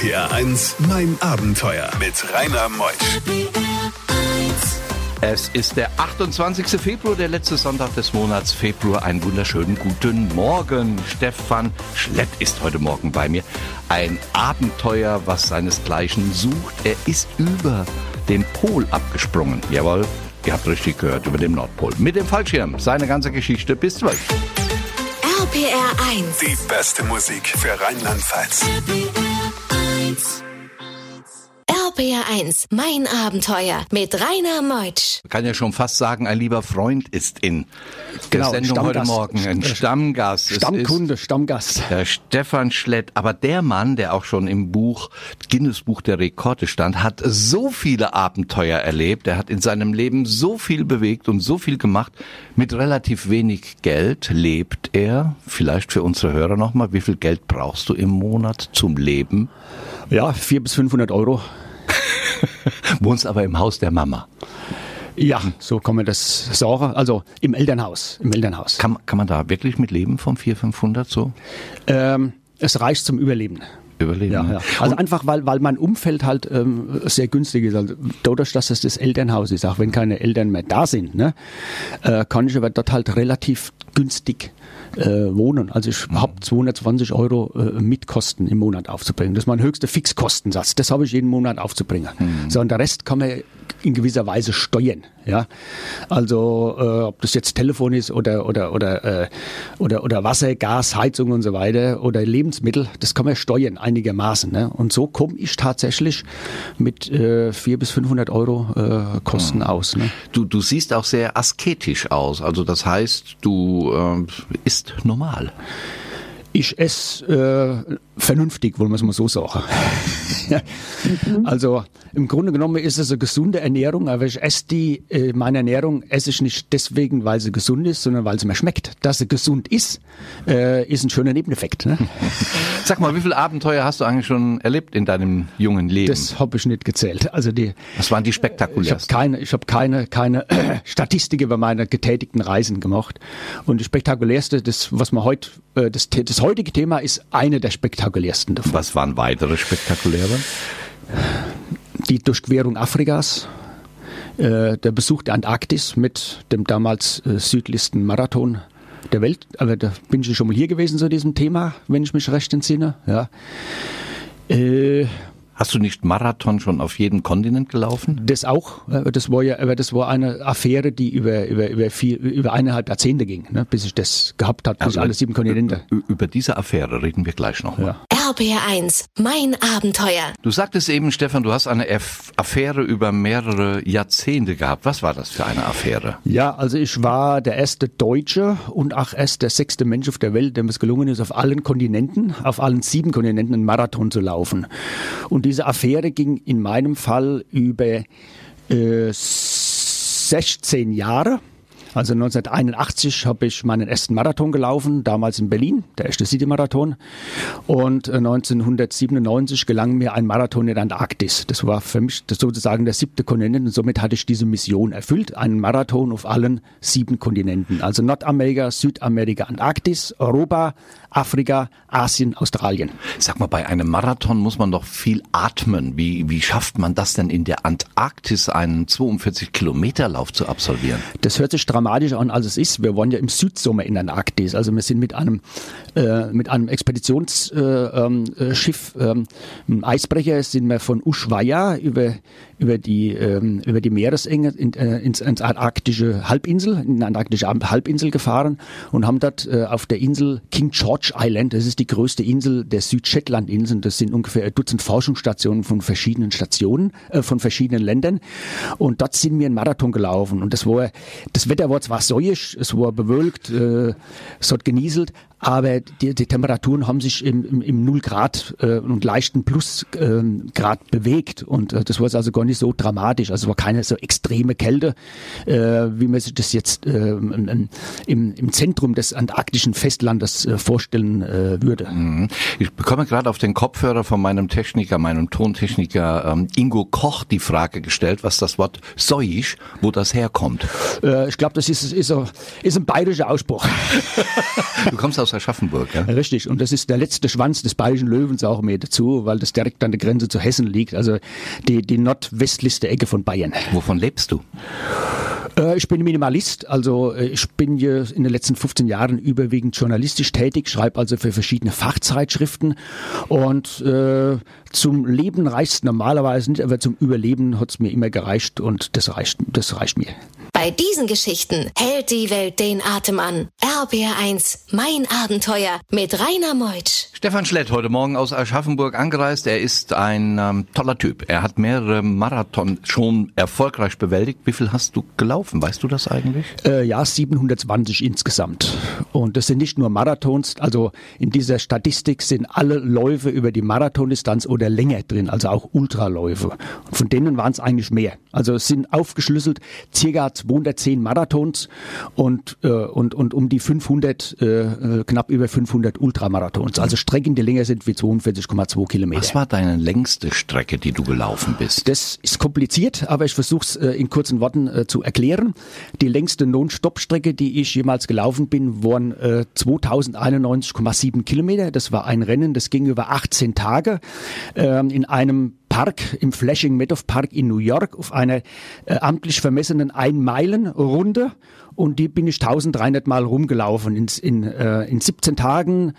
RPR 1, mein Abenteuer mit Rainer Meusch. Es ist der 28. Februar, der letzte Sonntag des Monats Februar. Einen wunderschönen guten Morgen. Stefan Schlett ist heute Morgen bei mir. Ein Abenteuer, was seinesgleichen sucht. Er ist über den Pol abgesprungen. Jawohl, ihr habt richtig gehört, über dem Nordpol. Mit dem Fallschirm. Seine ganze Geschichte bis 12. RPR 1. Die beste Musik für Rheinland-Pfalz. RPR 1. Mein Abenteuer mit Rainer Meutsch. Man kann ja schon fast sagen, ein lieber Freund ist in der Genau, Sendung heute Stammgast. Morgen. Ein Stammgast. Es Stammkunde, ist Stammgast. Der Stefan Schlett, aber der Mann, der auch schon im Buch, Guinness Buch der Rekorde stand, hat so viele Abenteuer erlebt. Er hat in seinem Leben so viel bewegt und so viel gemacht. Mit relativ wenig Geld lebt er. Vielleicht für unsere Hörer nochmal, wie viel Geld brauchst du im Monat zum Leben? Ja, 400 bis 500 Euro. Wohnst aber im Haus der Mama. Ja, so kann man das sagen. Also im Elternhaus. Im Elternhaus. Kann, kann man da wirklich mit leben vom 400, 500 so Ähm, es reicht zum Überleben. überleben? Ja, ne? ja. Also einfach, weil, weil mein Umfeld halt ähm, sehr günstig ist. Also dadurch, dass es das Elternhaus ist, auch wenn keine Eltern mehr da sind, ne, äh, kann ich aber dort halt relativ günstig äh, wohnen. Also ich Mhm. habe 220 Euro äh, Mitkosten im Monat aufzubringen. Das ist mein höchster Fixkostensatz. Das habe ich jeden Monat aufzubringen. Mhm. So, und der Rest kann man in gewisser Weise steuern. Ja, also äh, ob das jetzt Telefon ist oder oder oder äh, oder oder Wasser, Gas, Heizung und so weiter oder Lebensmittel, das kann man steuern einigermaßen. Ne? Und so komme ich tatsächlich mit äh, 400 bis 500 Euro äh, Kosten aus. Ne? Du, du siehst auch sehr asketisch aus. Also das heißt, du ähm, isst normal. Ich esse äh, vernünftig, wollen wir es mal so sagen. Also im Grunde genommen ist es eine gesunde Ernährung, aber ich esse die, äh, meine Ernährung esse ich nicht deswegen, weil sie gesund ist, sondern weil sie mir schmeckt. Dass sie gesund ist, äh, ist ein schöner Nebeneffekt. Ne? Sag mal, wie viele Abenteuer hast du eigentlich schon erlebt in deinem jungen Leben? Das habe ich nicht gezählt. Also die, Was waren die ich habe spektakulärsten? keine, ich habe keine, keine Statistik über meine getätigten Reisen gemacht. Und das spektakulärste, das, was man heute, äh, das, das heutige Thema ist eine der spektakulärsten davon. Was waren weitere spektakuläre? die Durchquerung Afrikas, äh, der Besuch der Antarktis mit dem damals äh, südlichsten Marathon der Welt. Aber da bin ich schon mal hier gewesen zu diesem Thema, wenn ich mich recht entsinne. Ja. Äh, Hast du nicht Marathon schon auf jedem Kontinent gelaufen? das auch, äh, das war ja, aber das war eine Affäre, die über über über vier, über eineinhalb Jahrzehnte ging, ne, bis ich das gehabt habe, bis alle sieben Kontinente. Über diese Affäre reden wir gleich nochmal. Ja. RPR 1. Mein Abenteuer. Du sagtest eben, Stefan, du hast eine Aff- Affäre über mehrere Jahrzehnte gehabt. Was war das für eine Affäre? Ja, also ich war der erste Deutsche und auch erst der sechste Mensch auf der Welt, dem es gelungen ist, auf allen Kontinenten, auf allen sieben Kontinenten einen Marathon zu laufen. Und diese Affäre ging in meinem Fall über äh, 16 Jahre. Also 1981 habe ich meinen ersten Marathon gelaufen, damals in Berlin, der erste City-Marathon. Und äh, 1997 gelang mir ein Marathon in der Antarktis. Das war für mich sozusagen der siebte Kontinent und somit hatte ich diese Mission erfüllt. Einen Marathon auf allen sieben Kontinenten. Also Nordamerika, Südamerika, Antarktis, Europa, Afrika, Asien, Australien. Sag mal, bei einem Marathon muss man doch viel atmen. Wie, wie schafft man das denn in der Antarktis, einen 42 Kilometer Lauf zu absolvieren? Das hört sich dramatischer an, als es ist. Wir waren ja im Südsommer in der Antarktis. Also wir sind mit einem, äh, mit einem Expeditionsschiff, äh, ähm, äh, Schiff, einem Eisbrecher, sind wir von Ushuaia über, über, die, ähm, über die Meeresenge in, äh, ins, ins antarktische Halbinsel, in die antarktische Halbinsel gefahren und haben dort äh, auf der Insel King George Island, das ist die größte Insel der Südshetlandinseln, das sind ungefähr ein Dutzend Forschungsstationen von verschiedenen Stationen, äh, von verschiedenen Ländern. Und dort sind wir einen Marathon gelaufen. Und das war, das Wetter war zwar säuisch, es war bewölkt, äh, es hat genieselt, aber die, die Temperaturen haben sich im, im, im 0 Grad äh, und leichten Plus ähm, Grad bewegt. Und äh, das war also gar nicht so dramatisch. Also es war keine so extreme Kälte, äh, wie man sich das jetzt äh, im, im, Zentrum des antarktischen Festlandes äh, vorstellen äh, würde. Mhm. Ich bekomme gerade auf den Kopfhörer von meinem Techniker, meinem Tontechniker ähm, Ingo Koch die Frage gestellt, was das Wort säuisch, wo das herkommt. Äh, ich glaube, das ist, ist, ein, ist ein bayerischer Ausspruch. Du kommst aus Aschaffenburg, ja? Richtig, und das ist der letzte Schwanz des bayerischen Löwens auch mehr dazu, weil das direkt an der Grenze zu Hessen liegt, also die, die nordwestlichste Ecke von Bayern. Wovon lebst du? Äh, ich bin Minimalist, also äh, ich bin hier in den letzten 15 Jahren überwiegend journalistisch tätig, schreibe also für verschiedene Fachzeitschriften und äh, zum Leben reicht es normalerweise nicht, aber zum Überleben hat es mir immer gereicht und das reicht, das reicht mir. Bei diesen Geschichten hält die Welt den Atem an. RBR1, mein Abenteuer mit Rainer Meutsch. Stefan Schlett, heute Morgen aus Aschaffenburg angereist. Er ist ein ähm, toller Typ. Er hat mehrere Marathon schon erfolgreich bewältigt. Wie viel hast du gelaufen? Weißt du das eigentlich? Äh, ja, 720 insgesamt. Und das sind nicht nur Marathons, also in dieser Statistik sind alle Läufe über die Marathondistanz oder länger drin, also auch Ultraläufe. Und von denen waren es eigentlich mehr. Also es sind aufgeschlüsselt circa 210 Marathons und, äh, und, und um die 500, äh, äh, knapp über 500 Ultramarathons. Also Strecken, die länger sind wie 42,2 Kilometer. Was war deine längste Strecke, die du gelaufen bist? Das ist kompliziert, aber ich versuche es äh, in kurzen Worten äh, zu erklären. Die längste Non-Stop-Strecke, die ich jemals gelaufen bin, waren äh, 2091,7 Kilometer. Das war ein Rennen, das ging über 18 Tage ähm, in einem Park, im Flashing Meadow Park in New York, auf einer äh, amtlich vermessenen Ein-Meilen-Runde. Und die bin ich 1300 Mal rumgelaufen in, in, äh, in 17 Tagen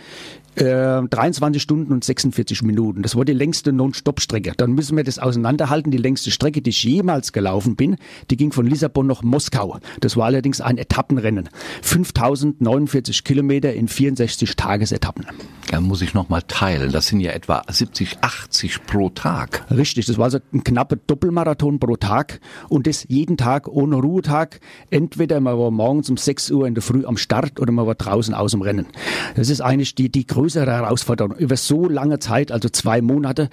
äh, 23 Stunden und 46 Minuten. Das war die längste Non-Stop-Strecke. Dann müssen wir das auseinanderhalten. Die längste Strecke, die ich jemals gelaufen bin, die ging von Lissabon nach Moskau. Das war allerdings ein Etappenrennen. 5049 Kilometer in 64 Tagesetappen. Da muss ich nochmal teilen. Das sind ja etwa 70, 80 pro Tag. Richtig, das war also ein knapper Doppelmarathon pro Tag und das jeden Tag ohne Ruhetag. Entweder man war morgens um 6 Uhr in der Früh am Start oder man war draußen aus dem Rennen. Das ist eigentlich die, die größere Herausforderung. Über so lange Zeit, also zwei Monate,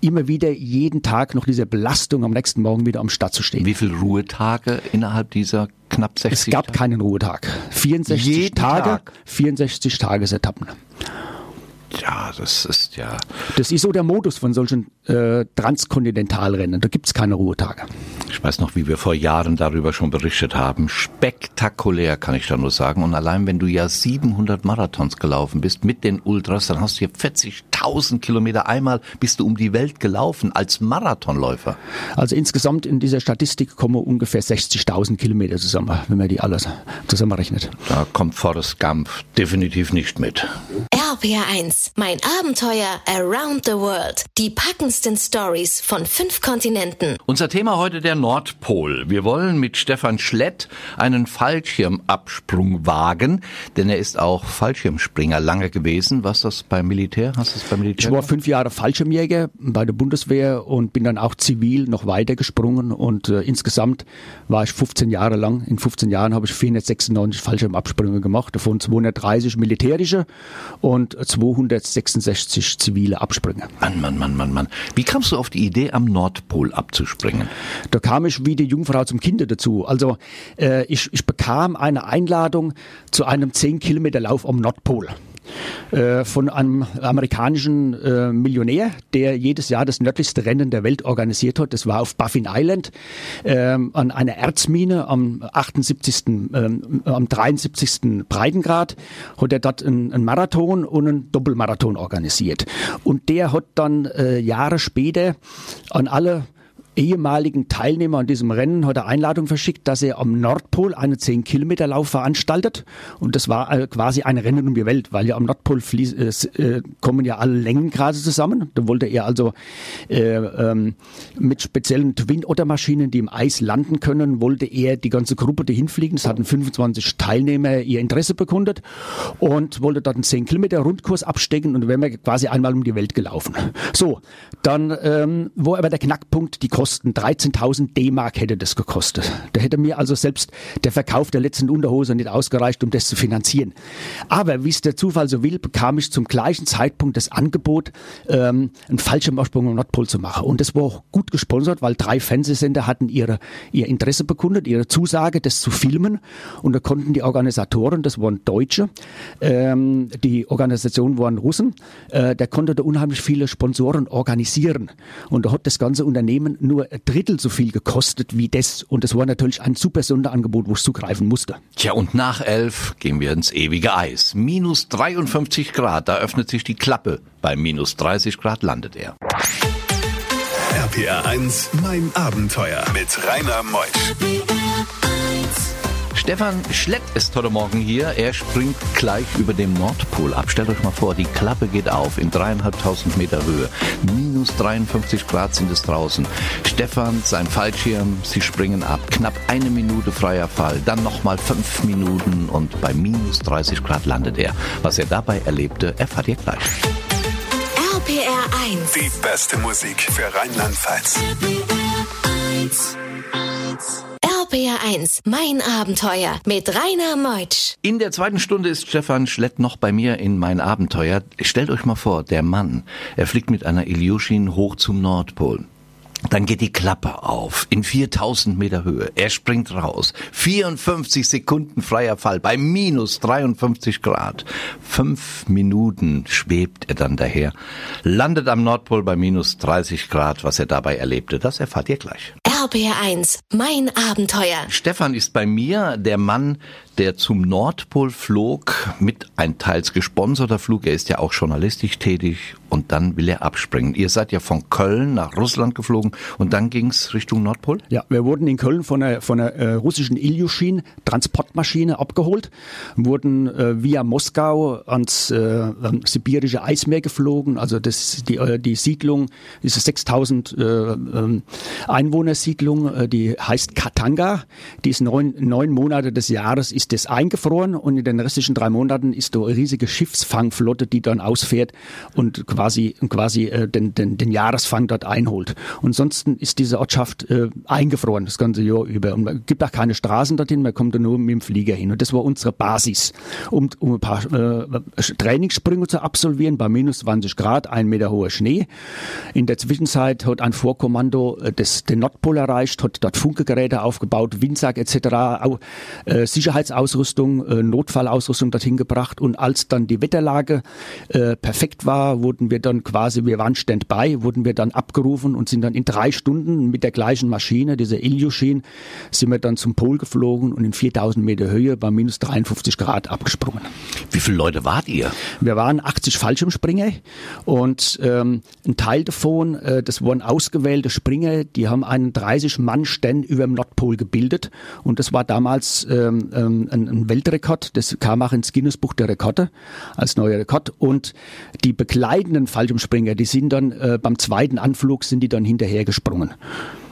immer wieder jeden Tag noch diese Belastung am nächsten Morgen wieder am Start zu stehen. Wie viele Ruhetage innerhalb dieser knapp 60 Es gab Tage? keinen Ruhetag. 64 Jeden Tage, Tag? 64 Tagesetappen. Ja, das ist ja. Das ist so der Modus von solchen äh, Transkontinentalrennen. Da gibt's keine Ruhetage. Ich weiß noch, wie wir vor Jahren darüber schon berichtet haben. Spektakulär, kann ich da nur sagen. Und allein wenn du ja 700 Marathons gelaufen bist mit den Ultras, dann hast du hier 40.000 Kilometer. Einmal bist du um die Welt gelaufen als Marathonläufer. Also insgesamt in dieser Statistik kommen ungefähr 60.000 Kilometer zusammen, wenn man die alles zusammenrechnet. Da kommt Forrest Gump definitiv nicht mit. RPR1, mein Abenteuer around the world. Die packendsten Stories von fünf Kontinenten. Unser Thema heute der Nordpol. Wir wollen mit Stefan Schlett einen Fallschirmabsprung wagen, denn er ist auch Fallschirmspringer lange gewesen. Was das beim Militär? Hast du es beim Militär? Ich war fünf Jahre Fallschirmjäger bei der Bundeswehr und bin dann auch zivil noch weiter gesprungen und äh, insgesamt war ich 15 Jahre lang. In 15 Jahren habe ich 496 Fallschirmabsprünge gemacht, davon 230 militärische und 266 zivile Absprünge. Mann, Mann, Mann, Mann, Mann. Wie kamst du auf die Idee, am Nordpol abzuspringen? Da kam ich wie die Jungfrau zum Kinde dazu. Also äh, ich, ich bekam eine Einladung zu einem 10 Kilometer Lauf am Nordpol. Äh, von einem amerikanischen äh, Millionär, der jedes Jahr das nördlichste Rennen der Welt organisiert hat. Das war auf Baffin Island ähm, an einer Erzmine am 78. Ähm, am 73. Breitengrad hat er dort einen, einen Marathon und einen Doppelmarathon organisiert. Und der hat dann äh, Jahre später an alle ehemaligen Teilnehmer an diesem Rennen hat er Einladung verschickt, dass er am Nordpol einen 10-Kilometer-Lauf veranstaltet. Und das war äh, quasi ein Rennen um die Welt, weil ja am Nordpol fließ, äh, äh, kommen ja alle Längengrade zusammen. Da wollte er also äh, ähm, mit speziellen Twin-Otter-Maschinen, die im Eis landen können, wollte er die ganze Gruppe, die hinfliegen, es hatten 25 Teilnehmer ihr Interesse bekundet und wollte dort einen 10-Kilometer-Rundkurs abstecken und wären wir quasi einmal um die Welt gelaufen. So, dann ähm, wo aber der Knackpunkt, die Kosten 13.000 D-Mark hätte das gekostet. Da hätte mir also selbst der Verkauf der letzten Unterhose nicht ausgereicht, um das zu finanzieren. Aber wie es der Zufall so will, bekam ich zum gleichen Zeitpunkt das Angebot, ähm, einen Fallschirmabsprung am Nordpol zu machen. Und das war auch gut gesponsert, weil drei Fernsehsender hatten ihre, ihr Interesse bekundet, ihre Zusage, das zu filmen. Und da konnten die Organisatoren, das waren Deutsche, ähm, die Organisation waren Russen, äh, der konnte da unheimlich viele Sponsoren organisieren. Und da hat das ganze Unternehmen nur ein Drittel so viel gekostet wie das. Und das war natürlich ein super Sonderangebot, wo ich zugreifen musste. Tja, und nach elf gehen wir ins ewige Eis. Minus 53 Grad, da öffnet sich die Klappe. Bei minus 30 Grad landet er. RPR 1, mein Abenteuer mit Rainer Meusch. Stefan Schlett ist heute Morgen hier. Er springt gleich über dem Nordpol ab. Stellt euch mal vor, die Klappe geht auf in dreieinhalbtausend Meter Höhe. Minus 53 Grad sind es draußen. Stefan, sein Fallschirm, sie springen ab. Knapp eine Minute freier Fall, dann nochmal fünf Minuten und bei minus 30 Grad landet er. Was er dabei erlebte, erfahrt ihr gleich. RPR 1. Die beste Musik für Rheinland-Pfalz. RPR 1, mein Abenteuer mit Rainer Meutsch. In der zweiten Stunde ist Stefan Schlett noch bei mir in mein Abenteuer. Stellt euch mal vor, der Mann, er fliegt mit einer Ilyushin hoch zum Nordpol. Dann geht die Klappe auf in 4000 Meter Höhe. Er springt raus. 54 Sekunden freier Fall bei minus 53 Grad. Fünf Minuten schwebt er dann daher, landet am Nordpol bei minus 30 Grad. Was er dabei erlebte, das erfahrt ihr gleich. RPR 1, mein Abenteuer. Stefan ist bei mir der Mann, der zum Nordpol flog, mit ein teils gesponserter Flug. Er ist ja auch journalistisch tätig und dann will er abspringen. Ihr seid ja von Köln nach Russland geflogen und dann ging's Richtung Nordpol? Ja, wir wurden in Köln von einer, von einer äh, russischen Ilyushin Transportmaschine abgeholt, wurden äh, via Moskau ans äh, sibirische Eismeer geflogen. Also das die äh, die Siedlung, diese 6000 äh, ähm, Einwohnersiedlung, äh, die heißt Katanga. Die ist neun, neun Monate des Jahres ist das eingefroren und in den restlichen drei Monaten ist da eine riesige Schiffsfangflotte, die dann ausfährt und quasi quasi äh, den, den den Jahresfang dort einholt. Und ansonsten ist diese Ortschaft äh, eingefroren das ganze Jahr über und es gibt auch keine Straßen dorthin, man kommt da nur mit dem Flieger hin und das war unsere Basis, um, um ein paar äh, Trainingssprünge zu absolvieren bei minus 20 Grad, ein Meter hoher Schnee. In der Zwischenzeit hat ein Vorkommando das, den Nordpol erreicht, hat dort Funkegeräte aufgebaut, Windsack etc., auch, äh, Sicherheitsausrüstung, äh, Notfallausrüstung dorthin gebracht und als dann die Wetterlage äh, perfekt war, wurden wir dann quasi, wir waren standby, wurden wir dann abgerufen und sind dann in drei Stunden mit der gleichen Maschine, dieser Ilyushin, sind wir dann zum Pol geflogen und in 4000 Meter Höhe bei minus 53 Grad abgesprungen. Wie viele Leute wart ihr? Wir waren 80 Fallschirmspringer und ähm, ein Teil davon, äh, das waren ausgewählte Springer, die haben einen 30-Mann-Stand über dem Nordpol gebildet und das war damals ähm, ähm, ein, Weltrekord, das kam auch ins Guinness-Buch der Rekorde als neuer Rekord und die begleitenden Fallschirmspringer, die sind dann äh, beim zweiten Anflug sind die dann hinterher gesprungen.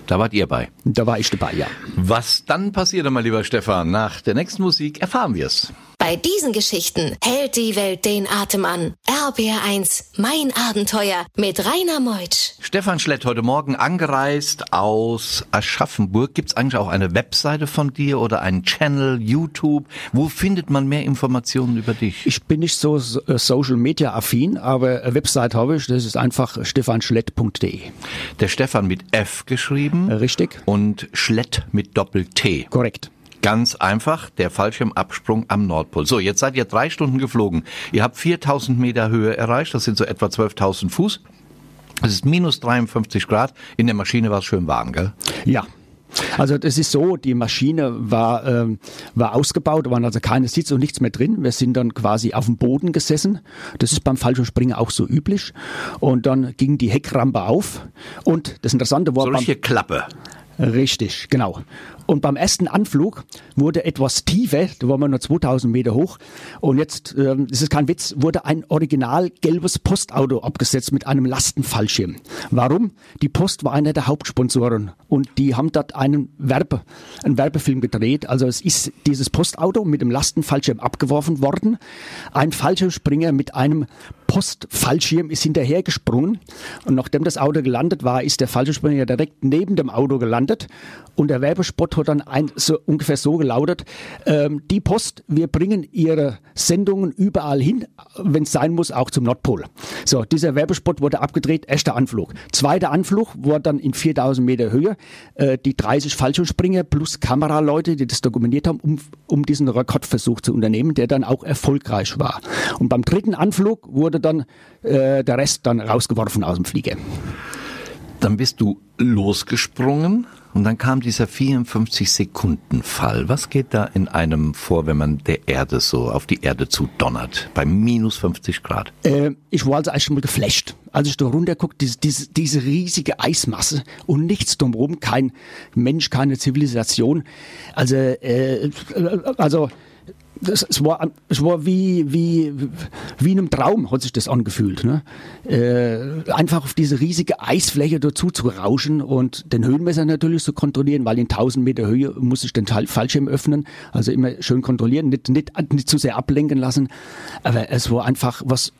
Da wart ihr bei. Da war ich dabei, ja. Was dann passierte, mein lieber Stefan, nach der nächsten Musik erfahren wir es. Bei diesen Geschichten hält die Welt den Atem an. RPR 1, mein Abenteuer mit Rainer Meutsch. Stefan Schlett heute Morgen angereist aus Aschaffenburg. Gibt's eigentlich auch eine Webseite von dir oder einen Channel, YouTube? Wo findet man mehr Informationen über dich? Ich bin nicht so äh, Social Media affin, aber eine Website habe ich, das ist einfach stefanschlett.de. Der Stefan mit F geschrieben Richtig? und Schlett mit Doppel-T. Korrekt. Ganz einfach, der Fallschirmabsprung am Nordpol. So, jetzt seid ihr drei Stunden geflogen. Ihr habt 4000 Meter Höhe erreicht, das sind so etwa 12.000 Fuß. Es ist minus 53 Grad. In der Maschine war es schön warm, gell? Ja. Also das ist so, die Maschine war, ähm, war ausgebaut, da waren also keine Sitze und nichts mehr drin. Wir sind dann quasi auf dem Boden gesessen. Das ist beim Fallschirmspringen auch so üblich. Und dann ging die Heckrampe auf. Und das Interessante war So beim, richtige Klappe. Richtig, genau. Und beim ersten Anflug wurde etwas tiefer, da waren wir nur 2000 Meter hoch. Und jetzt, ähm, das ist kein Witz, wurde ein original gelbes Postauto abgesetzt mit einem Lastenfallschirm. Warum? Die Post war einer der Hauptsponsoren und die haben dort einen Werbe, einen Werbefilm gedreht. Also es ist dieses Postauto mit dem Lastenfallschirm abgeworfen worden. Ein Fallschirmspringer mit einem Postfallschirm ist hinterhergesprungen und nachdem das Auto gelandet war, ist der Fallschirmspringer direkt neben dem Auto gelandet und der Werbespot hat dann ein, so, ungefähr so gelautet, ähm, die Post, wir bringen ihre Sendungen überall hin, wenn es sein muss, auch zum Nordpol. So, dieser Werbespot wurde abgedreht, erster Anflug. Zweiter Anflug war dann in 4000 Meter Höhe, äh, die 30 Fallschirmspringer plus Kameraleute, die das dokumentiert haben, um, um diesen Rekordversuch zu unternehmen, der dann auch erfolgreich war. Und beim dritten Anflug wurde dann äh, der Rest dann rausgeworfen aus dem Flieger. Dann bist du losgesprungen und dann kam dieser 54-Sekunden-Fall. Was geht da in einem vor, wenn man der Erde so auf die Erde zu donnert, bei minus 50 Grad? Äh, ich war also erst mal geflasht. Als ich da runter gucke, diese, diese, diese riesige Eismasse und nichts drumherum, kein Mensch, keine Zivilisation. Also, äh, also das, es war, es war wie, wie, wie in einem Traum, hat sich das angefühlt. Ne? Äh, einfach auf diese riesige Eisfläche dazu zu rauschen und den Höhenmesser natürlich zu kontrollieren, weil in 1000 Meter Höhe muss ich den Fallschirm öffnen, also immer schön kontrollieren, nicht, nicht, nicht zu sehr ablenken lassen. Aber es war einfach was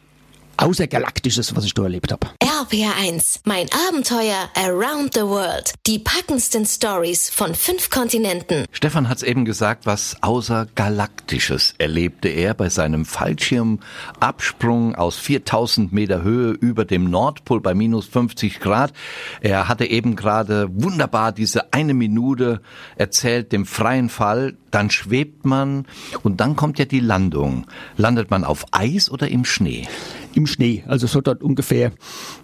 Außergalaktisches, was ich da erlebt habe. RPR1, mein Abenteuer Around the World. Die packendsten Stories von fünf Kontinenten. Stefan hat es eben gesagt, was Außergalaktisches erlebte er bei seinem Fallschirmabsprung aus 4000 Meter Höhe über dem Nordpol bei minus 50 Grad. Er hatte eben gerade wunderbar diese eine Minute erzählt, dem freien Fall. Dann schwebt man und dann kommt ja die Landung. Landet man auf Eis oder im Schnee? Im Schnee. Also so dort ungefähr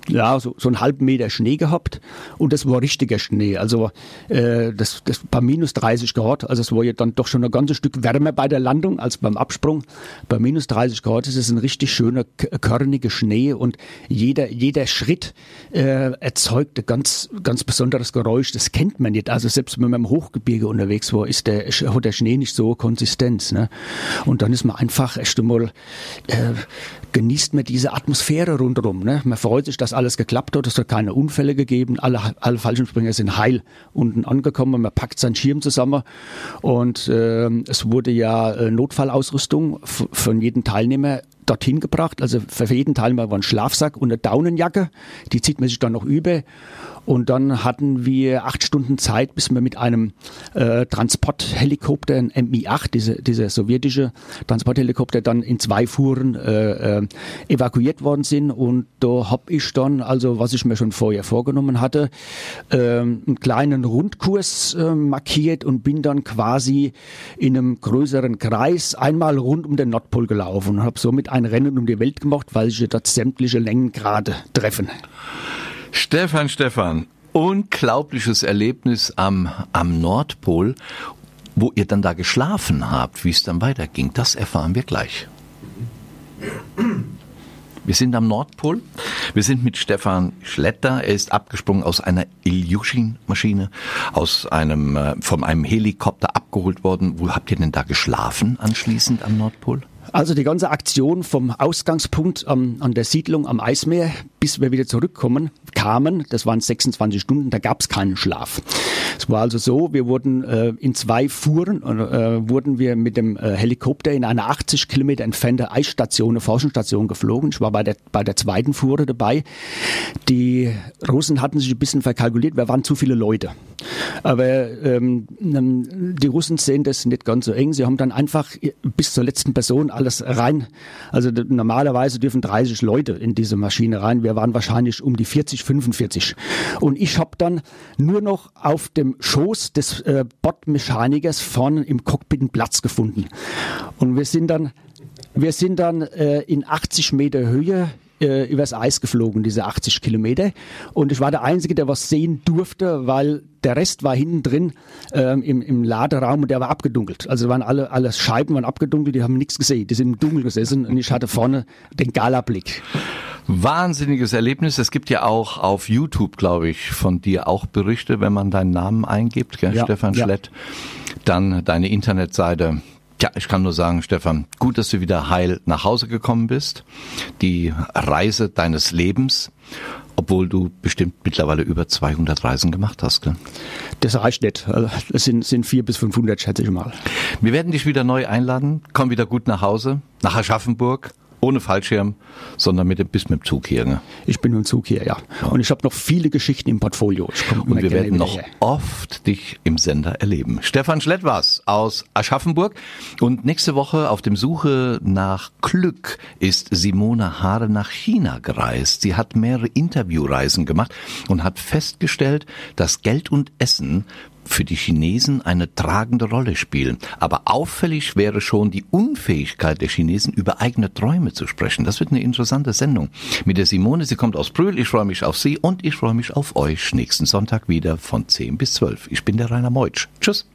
ja, so, so einen halben Meter Schnee gehabt und das war richtiger Schnee. Also äh, das, das bei minus 30 Grad, also es war ja dann doch schon ein ganzes Stück wärmer bei der Landung als beim Absprung. Bei minus 30 Grad ist es ein richtig schöner, körniger Schnee und jeder, jeder Schritt äh, erzeugt ein ganz, ganz besonderes Geräusch. Das kennt man nicht. Also selbst wenn man im Hochgebirge unterwegs war, ist der, hat der Schnee nicht so Konsistenz. Ne? Und dann ist man einfach erst einmal, äh, genießt man diese Atmosphäre rundherum. Ne? Man freut sich, dass alles geklappt hat, es hat keine Unfälle gegeben, alle, alle Fallschirmspringer sind heil unten angekommen, man packt seinen Schirm zusammen und äh, es wurde ja äh, Notfallausrüstung von jedem Teilnehmer dorthin gebracht. Also für jeden Teilnehmer war ein Schlafsack und eine Daunenjacke, die zieht man sich dann noch über und dann hatten wir acht Stunden Zeit, bis wir mit einem äh, Transporthelikopter, ein Mi-8, diese, dieser sowjetische Transporthelikopter, dann in zwei Fuhren äh, äh, evakuiert worden sind. Und da habe ich dann, also was ich mir schon vorher vorgenommen hatte, äh, einen kleinen Rundkurs äh, markiert und bin dann quasi in einem größeren Kreis einmal rund um den Nordpol gelaufen und habe somit ein Rennen um die Welt gemacht, weil sich dort sämtliche Längengrade treffen. Stefan, Stefan, unglaubliches Erlebnis am, am Nordpol, wo ihr dann da geschlafen habt, wie es dann weiterging. Das erfahren wir gleich. Wir sind am Nordpol. Wir sind mit Stefan Schletter. Er ist abgesprungen aus einer Ilyushin-Maschine, aus einem, äh, von einem Helikopter abgeholt worden. Wo habt ihr denn da geschlafen anschließend am Nordpol? Also die ganze Aktion vom Ausgangspunkt ähm, an der Siedlung am Eismeer, bis wir wieder zurückkommen, kamen, das waren 26 Stunden, da gab es keinen Schlaf. Es war also so, wir wurden äh, in zwei Fuhren, äh, wurden wir mit dem äh, Helikopter in eine 80 Kilometer entfernte Eisstation, eine Forschungsstation geflogen. Ich war bei der, bei der zweiten Fuhre dabei. Die Russen hatten sich ein bisschen verkalkuliert, wir waren zu viele Leute. Aber ähm, die Russen sehen das nicht ganz so eng. Sie haben dann einfach bis zur letzten Person alles rein. Also normalerweise dürfen 30 Leute in diese Maschine rein. Wir waren wahrscheinlich um die 40, 45. Und ich habe dann nur noch auf dem Schoß des äh, Bordmechanikers vorne im Cockpit einen Platz gefunden. Und wir sind dann wir sind dann äh, in 80 Meter Höhe äh, übers Eis geflogen, diese 80 Kilometer. Und ich war der Einzige, der was sehen durfte, weil der Rest war hinten drin ähm, im, im Laderaum und der war abgedunkelt. Also waren alle, alle Scheiben waren abgedunkelt, die haben nichts gesehen. Die sind im Dunkeln gesessen und ich hatte vorne den Galablick. Wahnsinniges Erlebnis. Es gibt ja auch auf YouTube, glaube ich, von dir auch Berichte, wenn man deinen Namen eingibt, gell, ja, Stefan Schlett. Ja. Dann deine Internetseite ja, ich kann nur sagen, Stefan, gut, dass du wieder heil nach Hause gekommen bist. Die Reise deines Lebens, obwohl du bestimmt mittlerweile über 200 Reisen gemacht hast. Gell? Das reicht nicht. Also, das sind, sind vier bis 500, schätze ich mal. Wir werden dich wieder neu einladen. Komm wieder gut nach Hause, nach Aschaffenburg ohne Fallschirm, sondern mit dem, bis mit dem Zug hier. Ne? Ich bin mit dem Zug hier, ja. ja. Und ich habe noch viele Geschichten im Portfolio. Und wir werden noch her. oft dich im Sender erleben. Stefan Schlett war's aus Aschaffenburg. Und nächste Woche auf dem Suche nach Glück ist Simone Haare nach China gereist. Sie hat mehrere Interviewreisen gemacht und hat festgestellt, dass Geld und Essen für die Chinesen eine tragende Rolle spielen. Aber auffällig wäre schon die Unfähigkeit der Chinesen, über eigene Träume zu sprechen. Das wird eine interessante Sendung. Mit der Simone, sie kommt aus Brühl, ich freue mich auf Sie und ich freue mich auf euch nächsten Sonntag wieder von 10 bis 12. Ich bin der Rainer Meutsch. Tschüss.